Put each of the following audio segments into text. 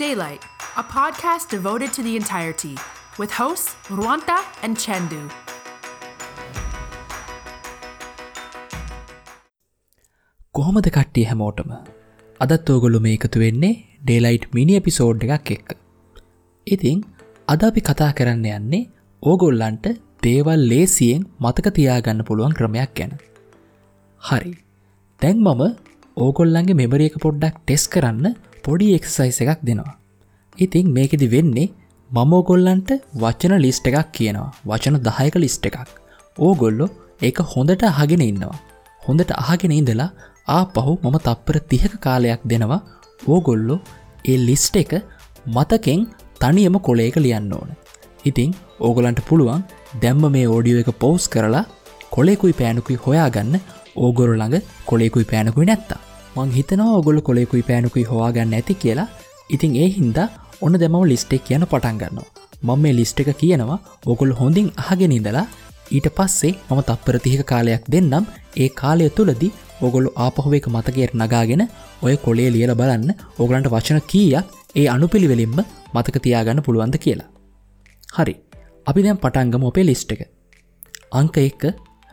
Daylight, a podcast devoted to the entirety, with hosts Ruanta and Chandu. කොහොමද කට්ටිය හැමෝටම? අදත් ඕගොල්ලු මේ එකතු වෙන්නේ ඩේලයිට් මිනි එපිසෝඩ් එකක් එක්ක. ඉතිං අද අපි කතා කරන්න යන්නේ ඕගොල්ලන්ට දේවල් ලේසියෙන් මතක තියාගන්න පුළුවන් ක්‍රමයක් ගැන. හරි. තැන් මම ඕගොල්ලන්ගේ මෙමරිය එක පොඩ්ඩක් ටෙස් කරන්න පොඩි එක්සයිස එකක් දෙනවා. ඉතිං මේකෙදි වෙන්නේ මම ඕගොල්ලන්ට වචන ලිස්ට එකක් කියනවා. වචන දහයක ලිස්ට එකක්. ඕගොල්ලො ඒක හොඳට අහගෙන ඉන්නවා. හොඳට අහගෙන ඉඳලා ආ පහු මම තප්පර තිහක කාලයක් දෙනවා. ඕගොල්ලො ඒ ලිස්ට එක මතකෙන් තනියම කොලේක ලියන්න ඕන. ඉතිං ඕගොලන්ට පුළුවන් දැම්ම මේ ඕඩියෝ එක පෝස් කරලා කොලෙකුයි පෑනුකුයි හොයාගන්න. ඕගොරු ළඟ කොලෙකුයි පෑනකුයි නැත්තා මං හිතනවා ඔගොල කොලෙකුයි පෑනුකුයි හොයාගන්න ඇති කියලා ඉතින් ඒ හින්දා ඔන්න දෙමව ලිස්ටෙක් කියන පටන්ගන්නවා මං මේ ලිස්ට එක කියනවා ඔගොල් හොඳින් අහගෙන ඉඳලා ඊට පස්සේ මම තප්පර තිහික කාලයක් දෙන්නම් ඒ කාලය තුළදී ඔගොලු ආපහුව එක මතකයට නගාගෙන ඔය කොලේ ලියල බලන්න ඕගලන්ට වචන කීයක් ඒ අනුපිළිවෙලින්ම මතක තියාගන්න පුළුවන්ද කියලා. හරි අපි දැම් පටන්ගම ඔපේ ලිස්ට එක. අංක එක්ක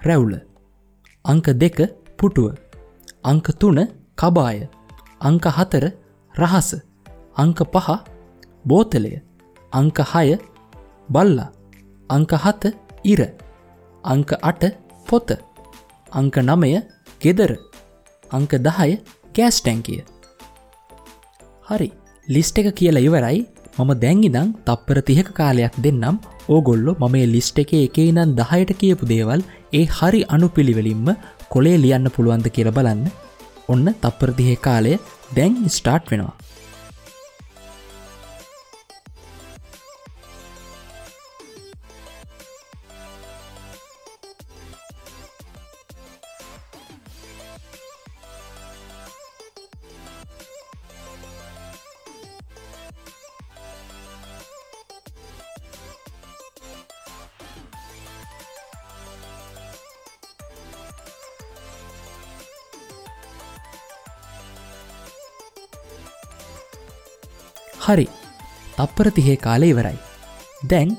රැවුල. අංක දෙක පුටුව. අංක තුන කබාය. අංක හතර රහස. අංක පහ බෝතලය. අංක හය බල්ලා. අංක හත ඉර. අංක අට පොත. අංක නමය ගෙදර. අංක දහය ගෑස් ටැන්කිය. හරි ලිස්ට එක කියලා ඉවරයි මම දැංගිදං තප්පර තිහක කාලයක් දෙන්නම් ඕගොල්ලො මම මේ ලිස්ට එක එකේ නම් දහයට කියපු දේවල් ඒ හරි අනුපිළිවෙලින්ම කොලේ ලියන්න පුළුවන්ද කියල බලන්න ඔන්න තප්පරදිහේ කාලය දැන් ස්ටාර්ට් වෙනවා. හරි තප්පර තිහේ කාලය ඉවරයි. දැන්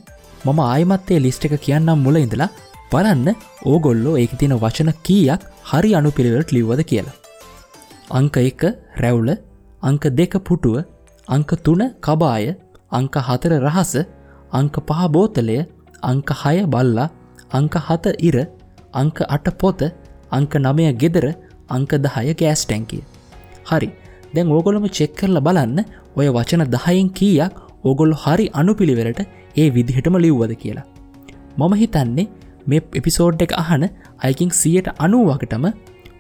මම ආයමත්තේ ලිස්ට එක කියන්නම් මුල ඉඳලා බලන්න ඕගොල්ලෝ ඒක තින වචන කීයක් හරි අනුපිළිවෙලට ලිව්වද කියලා. අංක එක රැවුල අංක දෙක පුටුව අංක තුන කබාය අංක හතර රහස අංක පහ බෝතලය අංක හය බල්ලා අංක හත ඉර අංක අට පොත අංක නමය ගෙදර අංක දහය ගෑස් ටැන්කිය. හරි දැන් ඕගොලම චෙක් කරල බලන්න ඔය වචන දහයෙන් කීයක් ඕගොල්ලො හරි අනුපිළිවෙලට ඒ විදිහටම ලිව්වද කියලා. මම හිතන්නේ මේ එපිසෝඩ් එක අහන අයකින් සියට අනුවකටම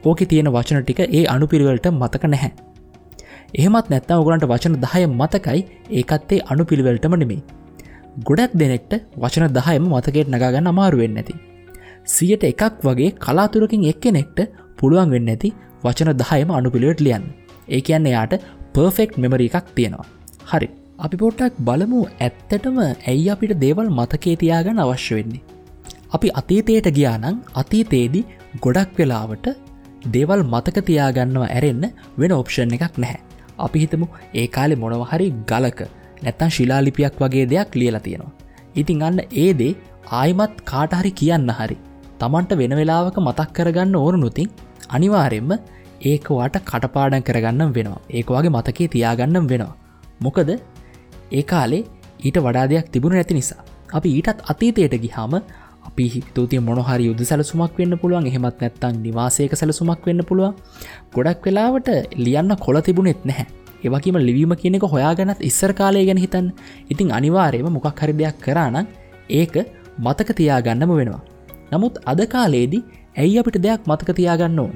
ඕක තියෙන වචන ටික ඒ අනුපිළිවෙලට මතක නැහැ. එහෙමත් නැත්ත ඔගලන්ට වචන දහය මතකයි ඒකත්තේ අනුපිළිවෙලටම නෙමේ. ගොඩක් දෙනෙක්ට වචන දහයම මතකයට නගන්න අමාරුවෙන් නැති. සියට එකක් වගේ කලාතුරකින් එක්කෙනෙක්ට පුළුවන් වෙන්න ඇති වචන දහයම අනුපිළිවෙට ලියන්න. ඒ කියන්න යාට පර්ෆෙක්් මෙමරි එකක් තියෙනවා. හරි. අපි පොට්ටක් බලමු ඇත්තටම ඇයි අපිට දේවල් මතකේ තියාගන්න අවශ්‍ය වෙන්නේ. අපි අතීතයට ගියානං අතීතයේදී ගොඩක් වෙලාවට දේවල් මතක තියාගන්නව ඇරෙන්න වෙන ඔප්ෂන් එකක් නැහැ. අපි හිතමු ඒ කාලෙ මොනවහරි ගලක නැත්තන් ශිලාලිපියක් වගේ දෙයක් ලියලා තියෙනවා. ඉතිං අන්න ඒදේ ආයිමත් කාටහරි කියන්න හරි තමන්ට වෙන වෙලාවක මතක් කරගන්න ඕරු නොතින් අනිවාරෙන්ම ඒකවාට කටපාඩන් කරගන්නම් වෙනවා. ඒක වගේ මතකේ තියාගන්නම් වෙනවා. මොකද ඒ කාලේ ඊට වඩා දෙයක් තිබුණ නැති නිසා. අපි ඊටත් අතීතයට ගිහාම අපි හිතූතිය මොනහරි යුද සැලසුමක් වෙන්න පුළුවන්. එහෙමත් නැත්තං නිවාසයක සැලසුමක් වෙන්න පුළුවන්. ගොඩක් වෙලාවට ලියන්න කොල තිබුණෙත් නැහැ. ඒවකිම ලිවීම කියනෙක හොයාගනත් ඉස්සර කාලය ගැන හිතන් ඉතින් අනිවාරයම මොකක් හරි දෙයක් කරානම් ඒක මතක තියාගන්නම වෙනවා. නමුත් අද කාලේදී ඇයි අපිට දෙයක් මතක තියාගන්න ඕන?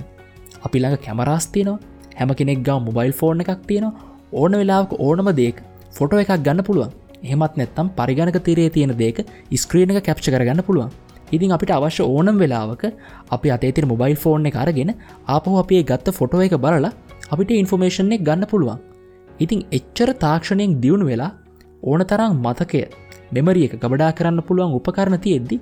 අපි ළඟ කැමරාස්තියනවා හැම කෙනෙක් ගව මොබයිල් ෆෝර්න එකක් තියෙනවා. ඕන වෙලාවක ඕනම දේක ෆොටෝ එකක් ගන්න පුළුවන්. එහෙමත් නැත්තම් පරිගණක තිරේ තියෙන දේක ස්ක්‍රීන එක කැප්ච කරගන්න පුළුවන්. ඉතින් අපිට අවශ්‍ය ඕනම් වෙලාවක අපි අතේතිර මොබයිල් ෆෝර්න එක අරගෙන ආපහු අපේ ගත්ත ෆොටෝ එක බලලා අපිට ඉන්ෆෝමේෂන් එක ගන්න පුළුවන්. ඉතින් එච්චර තාක්ෂණයෙන් දියුණු වෙලා ඕන තරම් මතකය මෙමරිය එක ගබඩා කරන්න පුළුවන් උපකරණ තියෙද්දි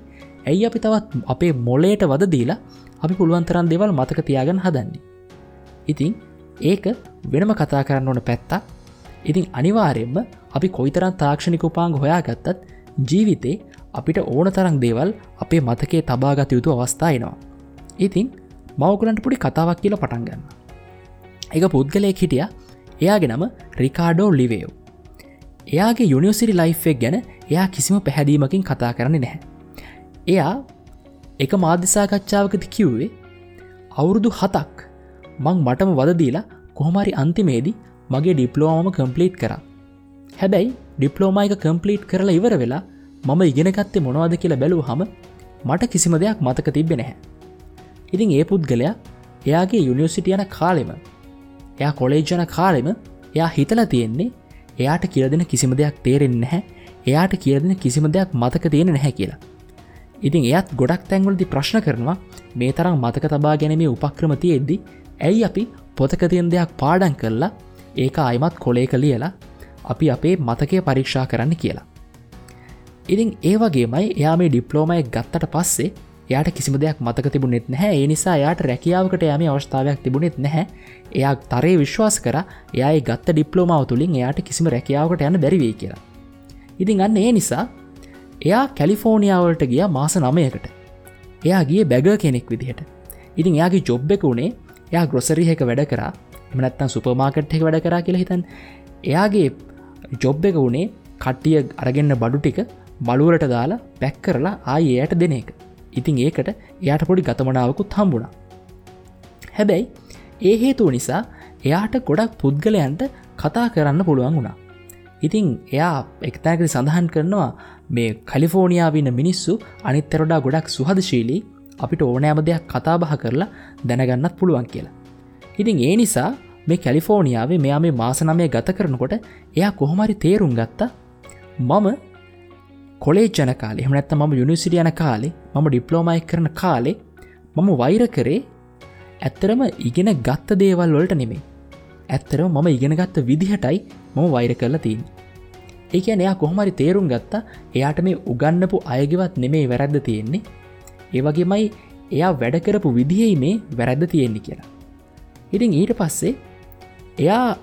ඇයි අපි තවත් අපේ මොලේට වද දීලා අපි පුළුවන් තරන් දෙවල් මතක තියාගන්න හදන්නේ. ඉතින් ඒක වෙනම කතා කරන්න ඕන පැත්තා ඉතින් අනිවාරයෙන්ම අපි කොයිතරන් තාක්ෂණික උපාංග හොයා ගත්තත් ජීවිතේ අපිට ඕන තරම් දේවල් අපේ මතකේ තබාගත යුතු අවස්ථායනවා. ඉතින් මවකුලන්ට පුඩි කතාවක් කියල පටන්ගන්න. එක පුද්ගලයෙක් හිටිය එයාගේ නම රිකාඩෝ ලිවේව්. එයාගේ යුනිවසිරි ලයිෆ්ෙක් ගැන එයා කිසිම පැහැදීමකින් කතා කරන්න නැහැ. එයා එක මාධ්‍යසාකච්ඡාවකති කිව්වේ? අවුරුදු හතක් මං මටම වදදීලා කොහොමරි අන්තිමේදී මගේ ඩිප්ලෝමම කම්පලීට් කර. හැබැයි ඩිප්ලෝමයික කම්පලීට් කරලා ඉවර වෙලා මම ඉගෙනගත්තේ මොනවද කියලා බැලූ හම මට කිසිම දෙයක් මතක තිබෙ නැහැ. ඉතින් ඒ පුද්ගලයා එයාගේ යුනිවසිටියන කාලෙම එයා කොලේජ්ජන කාලෙම එයා හිතලා තියෙන්නේ එයාට කියරදෙන කිසිම දෙයක් තේරෙන් නැහැ එයාට කියරදෙන කිසිම දෙයක් මතක තියෙන නැහැ කියලා. ඉතින් එයත් ගොඩක් තැන්වලදි ප්‍රශ්න කරනවා මේ තරම් මතක තබා ගැනීමේ උපක්‍රමති එද්දි ඇයි අපි පොතක තියන් දෙයක් පාඩන් කරලා ඒක අයිමත් කොලේ කලියලා අපි අපේ මතකය පරීක්ෂා කරන්න කියලා. ඉතින් ඒවගේමයි එයා මේ ඩිප්ලෝමය ගත්තට පස්සේ යාට කිසිම දෙයක් මතක තිබුණෙත් නැහැ ඒ නිසා යායට රැකියාවකට යම අවස්ථාවයක් තිබුණෙත් නැහැ එයා තරේ විශ්වාස කර එයයි ගත්ත ඩිප්ලෝමාව තුළින් එයාට කිසිම රැකියාවකට යන බැරිවේ කියලා. ඉතින් අන්න ඒ නිසා එයා කැලිෆෝනිියාවලට ගිය මාස නමයකට එයා ගිය බැග කෙනෙක් විදිහට. ඉතින් එයාගේ ජොබ් එක වුණේ එයා ග්‍රොසරිහක වැඩ කරා. එමනත්තන් සුපමාකට් එක වැඩ කරා කියලා හිතන් එයාගේ ජොබ් එක වුණේ කට්ටිය අරගන්න බඩු ටික බලුවලට දාලා පැක් කරලා ආය එයට දෙන එක. ඉතින් ඒකට එයාට පොඩි ගතමනාවකුත් හම්බුණා. හැබැයි ඒ හේතුව නිසා එයාට ගොඩක් පුද්ගලයන්ට කතා කරන්න පුළුවන් වුණා. ඉතිං එයා එක්තෑකරි සඳහන් කරනවා මේ කලිෆෝනියාවන්න මිනිස්සු අනිත්තරොඩා ගොඩක් සුහදශීලී අපිට ඕනෑම දෙයක් කතාබහ කරලා දැනගන්නත් පුළුවන් කියලා. ඉතින් ඒ නිසා මේ කැලිෆෝනියාවේ මෙයා මේ මාසනමය ගත කරනකොට එයා කොහොමරි තේරුම් ගත්තා මම කොලේජන කාලේ හමනැත්ත ම යුනිසිරියන කාලේ මම ඩිප්ලෝමයි කරන කාලේ මම වෛර කරේ ඇත්තරම ඉගෙන ගත්ත දේවල් වලට නෙමේ ඇත්තරම මම ඉගෙනගත්ත විදිහටයි මම වෛර කරලා තින් ඒක එයා කොහොමරි තේරුම් ගත්තා එයාට මේ උගන්නපු අයගෙවත් නෙමේ වැරැද්ද තියෙන්නේ. ඒවගේමයි එයා වැඩකරපු විදිහයි මේ වැරැද්ද තියෙන්නේ කියලා. ඉතින් ඊට පස්සේ එයා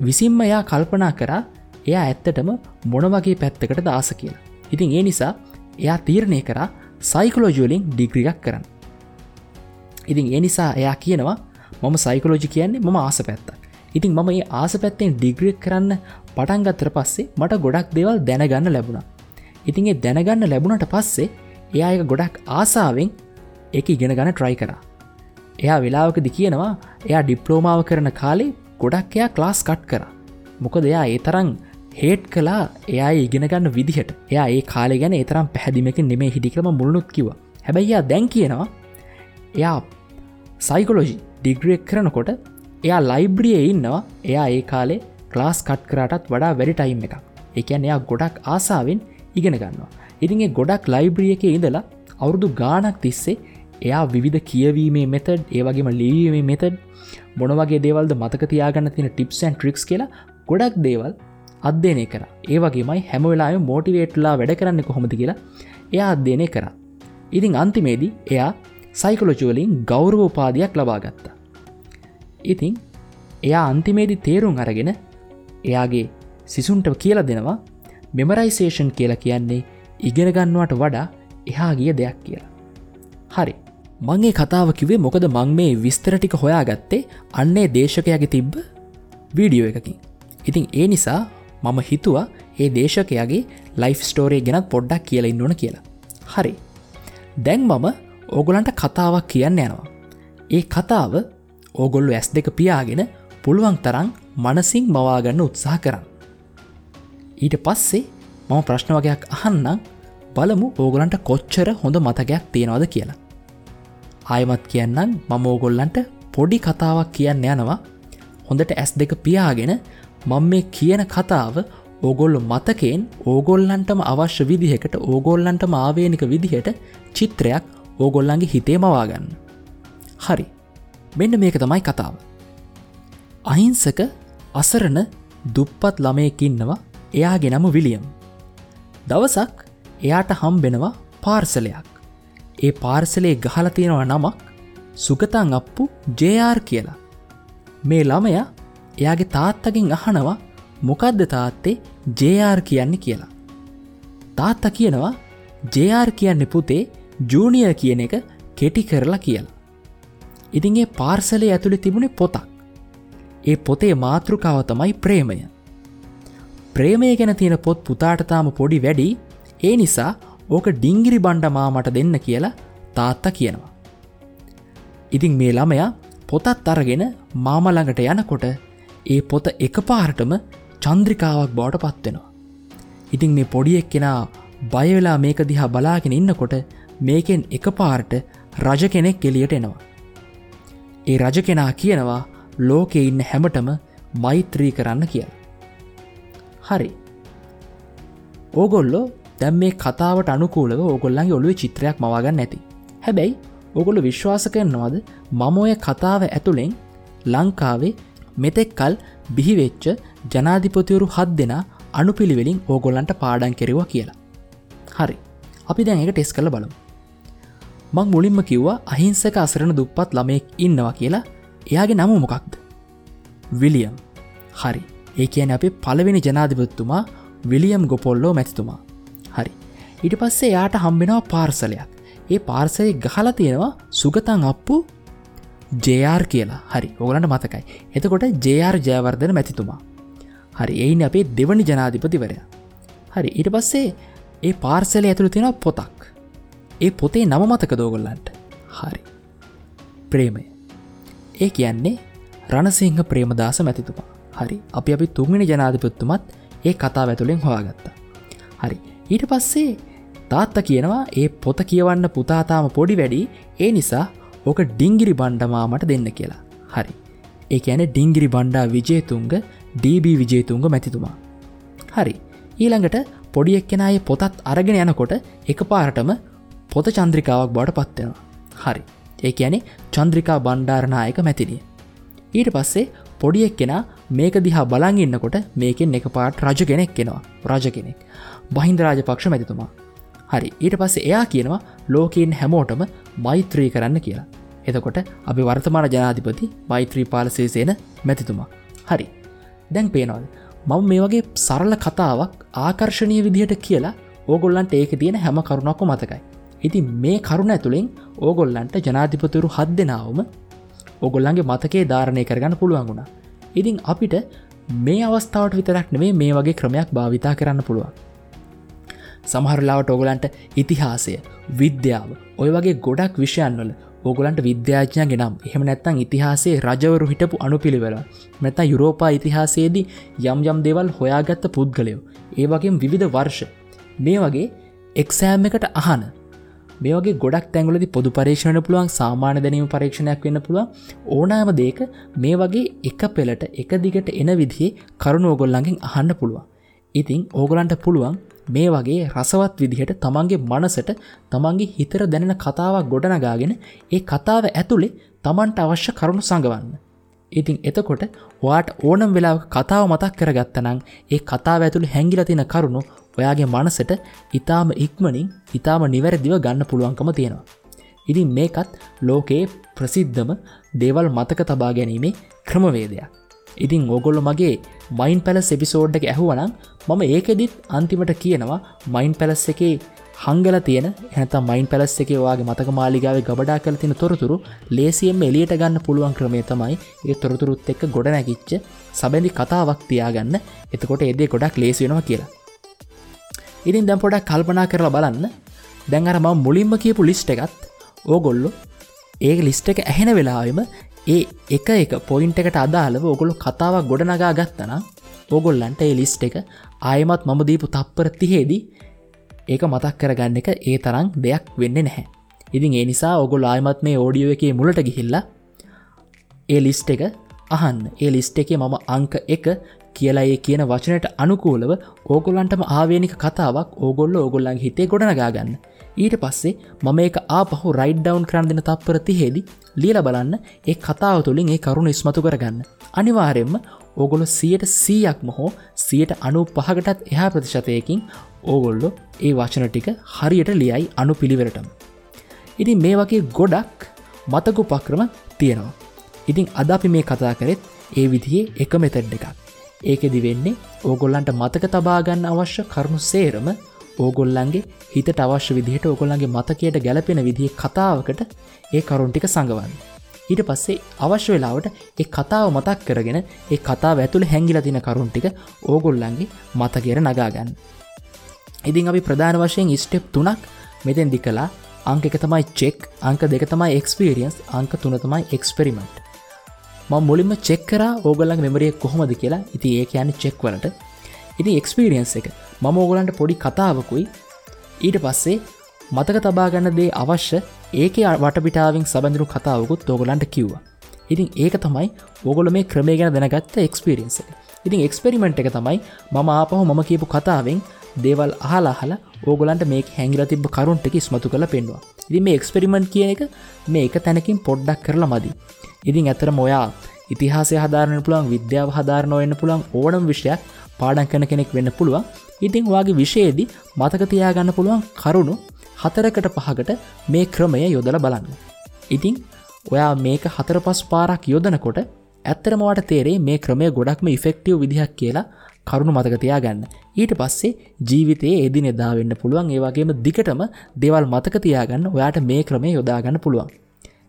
විසින්ම එයා කල්පනා කරා එයා ඇත්තටම මොනවගේ පැත්තකට දාස කියලා. ඉතින් ඒ නිසා එයා තීරණය කරා සයිකලෝජුවලින් ඩිග්‍රියක් කරන්න. ඉතින් ඒ නිසා එයා කියනවා මම සයිකලෝජි කියන්නේ මම ආස පැත්තක්. ඉතින් මම ඒ ආස පැත්තෙන් ඩිග්‍රියක් කරන්න පටන්ගත්තර පස්සේ මට ගොඩක් දේවල් දැනගන්න ලැබුණා. ඉතින් ඒ දැනගන්න ලැබුණට පස්සේ එයා එක ගොඩක් ආසාාවෙන් එක ඉගෙන ගන්න ට්‍රයි කරා. එයා වෙලාවකදි කියනවා එයා ඩිප්ලෝමාව කරන කාලේ ගොඩක් එයා ක්ලාස් කට් කර. මොකද එයා ඒ තරං හේට් කලා එයා ඉගෙනගන්න විදිහට. එයා ඒ කාලෙ ගැන ඒතරම් පැහැදිමකින් නෙමේ හිටිකරම මුල්ලුත් කිව හැබැයියා දැන් කියනවා එයා සයිකොලෝජි ඩිග්‍රියක් කරනකොට එයා ලයිබ්‍රිය ඉන්නවා. එයා ඒ කාලේ ක්ලාස් කට් කරටත් වඩා වැඩි ටයිම් එක එකන් එයා ගොඩක් ආසාාවෙන් ඉගෙන ගන්නවා. ඉතින්ගේ ගොඩක් ලයිබ්‍රිය එක ඉඳලා අවුරුදු ගානක් තිස්සේ එයා විධ කියවීමේ මෙතඩ් ඒවගේම ලිවීමේ මෙතඩ් මොනවගේ දේවල්ද මතක තියාගන්න තියෙන ටිප්සන් ට්‍රික්ස් කියලා ගොඩක් දේවල් අධ්‍යනය කර. ඒවගේමයි හැම වෙලාම මෝටිවේට්ලා වැඩ කරන්න කොහොමති කියලා එයා අධ්‍යනය කර. ඉතිං අන්තිමේදී එයා සයිකලෝජුවලින් ගෞරව උපාදයක් ලබාගත්තා ඉතිං එයා අන්තිමේදි තේරුම් අරගෙන එයාගේ සිසුන්ට කියල දෙනවා මෙමරයිසේෂන් කියලා කියන්නේ ඉගෙනගන්නවට වඩා එහා ගිය දෙයක් කියලා. හරි මංගේ කතාව කිවේ මොකද මං මේ විස්තර ටික හොයාගත්තේ අන්නේ දේශකයාගේ තිබ්බ වීඩියෝ එකකින්. ඉතින් ඒ නිසා මම හිතුවා ඒ දේශකයාගේ ලයිෆ් ස්ටෝරේ ගෙනත් පොඩ්ඩක් කියලා ඉන්නවන කියලා. හරි. දැන් මම ඕගොලන්ට කතාවක් කියන්න යනවා. ඒ කතාව ඕගොල්ලු ඇස් දෙක පියාගෙන පුළුවන් තරං මනසිං මවාගන්න උත්සාහ කරන්න. ඊට පස්සේ මම ප්‍රශ්න වගයක් අහන්නම් බලමු ඕගොලන්ට කොච්චර හොඳ මතකයක් තියෙනවද කියලා. ආයමත් කියන්නම් මම ඕගොල්ලන්ට පොඩි කතාවක් කියන්න යනවා හොඳට ඇස් දෙක පියාගෙන මං මේ කියන කතාව ඕගොල්ලු මතකෙන් ඕගොල්ලන්ටම අවශ්‍ය විදිහකට ඕගොල්ලන්ට ආවේනික විදිහට චිත්‍රයක් ඕගොල්ලන්ගේ හිතේ මවාගන්න. හරි මෙන්න මේක තමයි කතාව. අහිංසක අසරණ දුප්පත් ළමයකින්නවා එයාගේ නම විලියම්. දවසක් එයාට හම්බෙනවා පාර්සලයක්. ඒ පාර්සලේ ගහල තියෙනවා නමක් සුගතන් අප්පු ජR කියලා. මේ ළමය එයාගේ තාත්තකින් අහනවා මොකක්ද තාත්තේ ජR කියන්නේ කියලා. තාත්තා කියනවා ජR කියන්නේ පුතේ ජූනිය කියන එක කෙටි කරලා කියලා. ඉතින්ගේ පාර්සලේ ඇතුළි තිබුණේ පොතක්. ඒ පොතේ මාතෘකාව තමයි ප්‍රේමය. ප්‍රේමය ගැන තියෙන පොත් පුතාටතාම පොඩි වැඩි ඒ නිසා ඕක ඩිංගිරි බණ්ඩ මාමට දෙන්න කියලා තාත්තා කියනවා. ඉතින් මේ ළමයා පොතත් අරගෙන මාමළඟට යනකොට ඒ පොත එක පාරටම චන්ද්‍රිකාවක් බවට පත්වෙනවා. ඉතින් මේ පොඩියෙක් කෙනා බයවෙලා මේක දිහා බලාගෙන ඉන්නකොට මේකෙන් එක පාරට රජ කෙනෙක් එලියට එනවා. ඒ රජ කෙනා කියනවා ලෝකෙ ඉන්න හැමටම මෛත්‍රී කරන්න කියල. හරි. ඕගොල්ලෝ දැම් මේ කතාවට අනුකූලව ඕගොල්ලන්ගේ ඔළුව චිත්‍රයක් මවාගන්න නැති. හැබැයි ඔගොල්ල විශ්වාස කරනවද මම ඔය කතාව ඇතුළෙන් ලංකාවේ මෙතෙක් කල් බිහිවෙච්ච ජනාධිපතිවරු හත් දෙෙන අනුපිළිවෙලින් ඕගොල්ලන්ට පාඩන් කෙරවා කියලා. හරි අපි දැන් එක ටෙස් කළ බලමු. මං මුලින්ම කිව්වා අහිංසක අසරණ දුප්පත් ළමයෙක් ඉන්නවා කියලා. එයාගේ නම මොකක්ද. විලියම්. හරි. ඒ කියන අපේ පළවෙනි ජනාධිපත්තුමා විලියම් ගොපොල්ලෝ මැතිතුමා. හරි. ඉට පස්සේ යාට හම්බෙනවා පාර්සලයක්. ඒ පාර්සය ගහල තියෙනවා සුගතන් අප්පු ජR කියලා. හරි. ඕගලන්ට මතකයි. එතකොට ජR ජයවර්ධන මැතිතුමා. හරි. එයින් අපේ දෙවනි ජනාධිපතිවරය. හරි. ඊට පස්සේ ඒ පාර්සලය ඇතුළ තියෙන පොතක්. ඒ පොතේ නම මතක දෝගොල්ලන්ට හරි. ප්‍රේමය. ඒ කියන්නේ රණසිංහ ප්‍රේමදාස මැතිතුමා. හරි. අපි අපි තුන්ගනි ජනාධිපත්තුමත් ඒ කතා ඇතුළෙන් හොයාගත්තා. හරි. ඊට පස්සේ තාත්ත කියනවා ඒ පොත කියවන්න පුතාතාම පොඩි වැඩි. ඒ නිසා ඕක ඩිංගිරි බණ්ඩමාමට දෙන්න කියලා. හරි. ඒ ඇන ඩිංගිරි බණ්ඩා විජේතුන්ග DB විජේතුන්ග මැතිතුමා. හරි. ඊළඟට පොඩියෙක් කෙනයේ පොතත් අරගෙන යනකොට එක පාරටම පොත චන්ද්‍රිකාවක් බවට පත්වෙනවා හරි. ඒ ඇනේ චන්ද්‍රිකා බණ්ඩාරනායක මැතිනිය ඊට පස්සේ පොඩියෙක් කෙනා මේක දිහා බලං ඉන්නකොට මේකෙන් එක පාට රජ කෙනෙක් කෙනවා රජ කෙනෙක්. බහින්ද රාජපක්ෂ මැතිතුමා. හරි. ඊට පස්සේ එයා කියනවා ලෝකයෙන් හැමෝටම මෛත්‍රී කරන්න කියලා. එතකොට අපි වර්තමාන ජනාධිපති මෛත්‍රී පාලසේසේන මැතිතුමා. හරි. දැන් පේනවද? මම මේ වගේ සරල කතාවක් ආකර්ශණය විදිහට කියලා ඕගොල්ලන්ට ඒක තියෙන හැම කරුණක්ක මතකයි. ඉති මේ කරුණ ඇතුළින් ඕගොල්ලන්ට ජනාධිපතුරු හත් දෙනාවම ඔගොල්ලන්ගේ මතකේ ධාරණය කරගන්න පුළුවන් වුණා. ඉතින් අපිට මේ අවස්ථාවට විතරක් නෙවේ මේ වගේ ක්‍රමයක් භාවිතා කරන්න පුළුවන්. සමහරලාවට ඔගලන්ට ඉතිහාසය විද්‍යාව ඔය වගේ ගොඩක් විෂයන්වල ඕගලන්ට විද්‍යාඥ ගෙනම් එහෙම නැත්තං ඉතිහාසේ රජවරු හිටපු අනුපිළිවෙල නැත යුරෝපා ඉතිහාසයේදී යම් යම් දෙවල් හොයාගත්ත පුද්ගලයෝ ඒ වගේ විවිධ වර්ෂ මේ වගේ එක්සෑම් එකට අහන මේ වගේ ගොඩක් තැංගලදි පොදු පරීක්ෂණ පුළුවන් සාමාන්‍ය දැනීම පරීක්ෂණයක් වෙන්න පුළුව ඕනෑම දේක මේ වගේ එක පෙළට එක දිගට එන විදිහේ කරුණු ඕගොල්ලඟින් අහන්න පුළුවන් ඉතිං ඕගලන්ට පුළුවන් මේ වගේ රසවත් විදිහට තමන්ගේ මනසට තමන්ගේ හිතර දැනෙන කතාවක් ගොඩනගාගෙන ඒ කතාව ඇතුළේ තමන්ට අවශ්‍ය කරුණු සඟවන්න. ඉතින් එතකොට වාට ඕනම් වෙලා කතාව මතක් කරගත්තනං ඒ කතාව ඇතුළි හැංගිලතින කරුණු ඔයාගේ මනසට ඉතාම ඉක්මනින් ඉතාම නිවැරදිව ගන්න පුළුවන්කම තියෙනවා. ඉතින් මේකත් ලෝකයේ ප්‍රසිද්ධම දේවල් මතක තබා ගැනීමේ ක්‍රමවේදයක්. ඉතින් ඕගොල්ල මගේ මයින් පැලස් එපිසෝඩ්ඩක ඇහුවනම් මම ඒකෙදිත් අන්තිමට කියනවා මයින් පැලස් එකේ හංගල තියෙන එනත මයින් පැලස් එකේ වගේ මතක මාලිගාව ගබඩා කල තින තොරතුරු ලේසියම් එලියට ගන්න පුළුවන් ක්‍රමේ තමයි ඒ තොරතුරුත් එක්ක ගොඩ නැකිච්ච සබැඳි කතාවක් තියාගන්න එතකොට එදේ ගොඩක් ලේසියෙනවා කියලා ඉතින් දැම් පොඩක් කල්පනා කරලා බලන්න. දැන් අර ම මුලින්ම කියපු ලිස්ට එකත් ඕගොල්ලො ඒ ලිස්ට එක ඇහෙන වෙලාවෙම ඒ එක එක පොයින්ට එකට අදාළව ඔගොලු කතාවක් ගොඩනගා ගත්තන ඔගොල්ලන්ට ඒ ලිස්ට එක ආයමත් මම දීපු තප්පර තිහේදී ඒක මතක් කරගන්න එක ඒ තරම් දෙයක් වෙන්න නැහැ. ඉතින් ඒ නිසා ඔගොල් ආයමත් මේ ඕඩියෝ එකේ මුලට ගිහිල්ලා ඒ ලිස්ට එක අහන්න. ඒ ලිස්ට එකේ මම අංක එක කියලා ඒ කියන වචනයට අනුකූලව ඕගොල්ලන්ටම ආවේනික කතාවක් ඕගොල්ල ඕගොල්ලන් හිතේ ගොඩනගාගන්න. ඊට පස්සේ මම එක ආපහු රයිඩ් ඩවන් කරන්න දෙන තත්පර තිහෙදි ලියල බලන්න ඒ කතාව තුළින් ඒ කරුණු ඉස්මතු කරගන්න. අනිවාරෙන්ම ඕගොලො සියට සීයක්ම හෝ සියට අනු පහකටත් එහා ප්‍රතිශතයකින් ඕගොල්ලො ඒ වචන ටික හරියට ලියයි අනු පිළිවෙරටම ඉතින් මේ වගේ ගොඩක් මතකු පක්‍රම තියෙනවා. ඉතින් අද අපි මේ කතා කරෙත් ඒ විදිහේ එක මෙතැඩ් එකක්. ඒකෙදි වෙන්නේ ඕගොල්ලන්ට මතක තබාගන්න අවශ්‍ය කරුණු සේරම ඕගොල්ලන්ගේ හිතට අවශ්‍ය විදිහට ඕගොල්ලන්ගේ මතකයට ගැලපෙන විදිහ කතාවකට ඒ කරුන්ටික සඟවන්න. ඊට පස්සේ අවශ්‍ය වෙලාවට ඒ කතාව මතක් කරගෙන ඒ කතා ඇතුළ හැංගිල තින කරුන්ටික ඕගොල්ලන්ගේ මතකයට නගාගන්න. ඉතින් අපි ප්‍රධාන වශයෙන් ස්ටෙප් තුනක් මෙතෙන් දි කලා අංක එක තමයි චෙක් අංක දෙක තමයි එක්ස්පිරියන්ස් අංක තුන තමයි එක්ස්පෙරිමෙන්ට් ම මුලින්ම චෙක්කර ඕගලන් මෙමරිය කොහොමද කියලා. ඉති ඒ කියන චෙක්වලට ඉති එක්ස්පිරියන්ස් එක. මම ඕගලන්ට පොඩි කතාවකුයි. ඊට පස්සේ මතක තබාගන්න දේ අවශ්‍ය ඒක වටපිටාවෙන් සබඳරු කතාවකුත් ඕගලන්ට කිව්වා. ඉතින් ඒක තමයි ඕගොල මේ ක්‍රමේ ගැන දැනගත්ත එක්ස්පිරියන්ස ඉතින් එක්ස්පෙරිමෙන්ට් එක තමයි මම ආපහු මම කියපු කතාවෙන් දේවල් අහලාහල ඕගලන්ට මේ හැංගිල තිබ කරුන්ටක ස්මතු කළ පෙන්වා ඉදි මේ එක්ස්පෙරිමෙන්ට් කියන එක මේ එක තැනකින් පොඩ්ඩක් කරලා මදි. ඉතින් ඇතර මොයා ඉතිහාසය හදාරන පුළුවන් විද්‍යාව හදාරණ වෙන්න පුළුවන් ඕනම් විෂයක් පාඩන් කන කෙනෙක් වෙන්න පුළුවන්. ඉතිං වගේ විෂයේදී මතකතියාගන්න පුළුවන් කරුණු හතරකට පහකට මේ ක්‍රමය යොදල බලන්න. ඉතිං ඔයා මේක හතර පස් පාරක් යොදනකොට ඇත්තරමවට තේරේ මේ ක්‍රමය ගොඩක්ම ඉෆෙක්ටව් විදිහක් කියලා කරුණු මතකතියා ගන්න ඊට පස්සේ ජීවිතයේ එදි නෙදාවෙන්න පුළුවන්. ඒවාගේම දිකටම දෙවල් මතකතියාගන්න ඔයාට මේ ක්‍රමය යොදාගන්න පුළුවන්.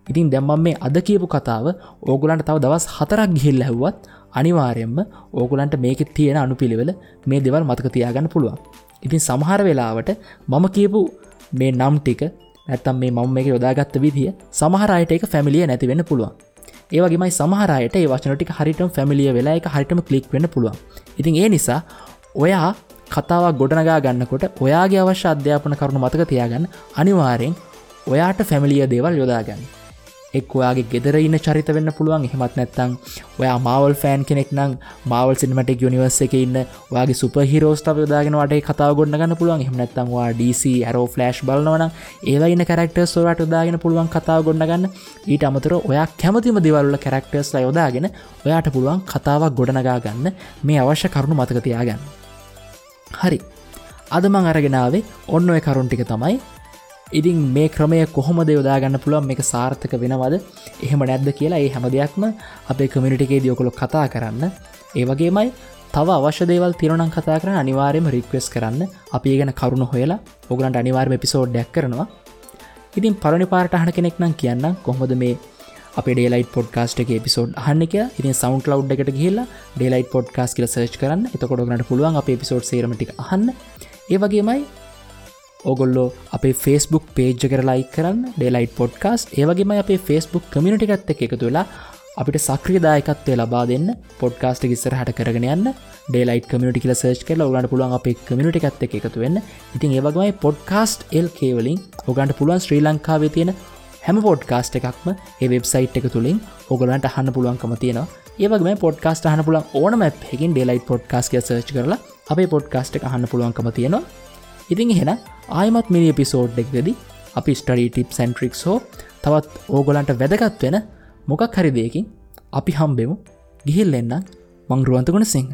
ඉතින් දැම්මම් මේ අද කියපු කතාව ඕගුලන්ට තව දවස් හතරක් ගිහිල් ඇහුවත් අනිවාරයෙන්ම ඕගුලන්ට මේක තියෙන අනුපිළිවෙල මේ දෙවල් මතකතියාගන්න පුළුවන්. ඉතින් සමහර වෙලාවට මම කියපු මේ නම් ටික ඇත්තම් මේ මම එක යොදාගත්ත විදිිය සමහරයට එක ෆැමිලිය නැතිවෙන්න පුළුවන්. ඒවගේමයි සමහරයට ඒ වචනටික හරිටම ෆැමිලිය වෙලා එක හරිටම කලික් වෙන්න පුළුවන්. ඉතින් ඒ නිසා ඔයා කතාවක් ගොඩනගා ගන්නකොට ඔයාගේ අවශ්‍ය අධ්‍යාපන කරුණු මතක තියාගන්න අනිවාරයෙන් ඔයාට ෆැමිලිය දේවල් යොදාගන්න. එක් ඔයාගේ ගෙදර ඉන්න චරිත වෙන්න පුළුවන්. එහෙමත් නැත්තං ඔයා මවල් ෆෑන් කෙනෙක් නම් මවල් සිනමටික් යනිවර්ස එක ඉන්න වගේ සුප හිරෝස්ටාව යොදාගෙනවාට කතාව ගොඩගන්න පුළුවන්. එහමනැත්තන්වා DC ඇරෝ ෆලස්් බලනවන ඒවයින්න කරක්ටර් සොරට යොදාගෙන පුළුවන් කතාව ගොඩගන්න ඊට අමතර ඔයා කැමතිම දෙවල්ල කරක්ටර්ස් යොදාගෙන ඔයාට පුළුවන් කතාවක් ගොඩනගා ගන්න. මේ අවශ්‍ය කරුණු මතකතියාගන්න හරි. අදමං අරගෙනාවේ ඔන්න ඔය කරුන්ටික තමයි ඉතින් මේ ක්‍රමය කොහොම යොදාගන්න පුළුවන්? මේ සාර්ථක වෙනවද? එහෙම නැද්ද කියලා ඒ හැම දෙයක්ම අපේ කමිනිටිකේ දියකොළො කතා කරන්න. ඒවගේමයි තව අවශ්‍ය දේවල් තිරණන් කතා කරන අනිවාර්යම රික්වෙස් කරන්න. අපි ගැන කරුණු හොයලා ඔගලන්ට අනිවාර්ම පිසෝඩ්ඩක් කරනවා. ඉතින් පරණි පාට අහන කෙනෙක් නම් කියන්න කොහොද මේ අප ඩේලයිට පොඩ්කාස්ට එක පිසෝඩ් අහන්න එක ඉතින් සෞන්් ලව් එකට ගහිලා ඩේලයිට පොඩ්කාස් කියල සර්ච් කරන්න. එතකොටගනට පුළුවන් අප පිසෝඩ් සේරමටි අහන්න. ඒවගේමයි ඔගොල්ලෝ අපේ ෆස්බුක් පේජ් කර ලයි කරන්න ඩෙලයිට් පොඩ්කාස් ඒවගේම අපේ ෆස්බුක් කමිනිටිකත් එක එකතු වෙලා අපිට සක්‍රදායකත්වය ලබා දෙන්න පොඩ්කාස්ට ගිස්සර හට කරගෙන යන්න ඩේලයිට කමිටි කියල සර්ච් කල ඔගන්ට පුළුවන් අපේ කමිටි එකත් එක එකතු වෙන්න. ඉතින් ඒවගේමයි පොඩ්කාස්ට් එල් කේවලින් ඔගන්ට පුළුවන් ශ්‍රී ලංකාවේ තියෙන හැම පොඩ්කාස්ට එකක්ම ඒ වෙබ්සයිට් එක තුළින් ඔගලන්ට අහන්න පුළුවන්කම තියෙනවා. ඒවගේ පොඩ්කාස්ට හන පුලන් ඕනම හැකින් ඩේලයිට පොඩ්කාස් සර්ච් කරලා අපේ පොඩ්කාස්ට එක අහන්න පුළුවන්කම තියෙනවා. ඉතින් එහෙන ආයමත් මිනි පිසෝඩ් එක්දදි අපි ස්ටඩී ටිප් සැන්ට්‍රික්ස් හෝ තවත් ඕගොලන්ට වැදගත් වෙන මොකක් හරි දෙයකින් අපි හම්බෙමු. ගිහිල් එන්න මංරුවන්තගුණ සිංහ.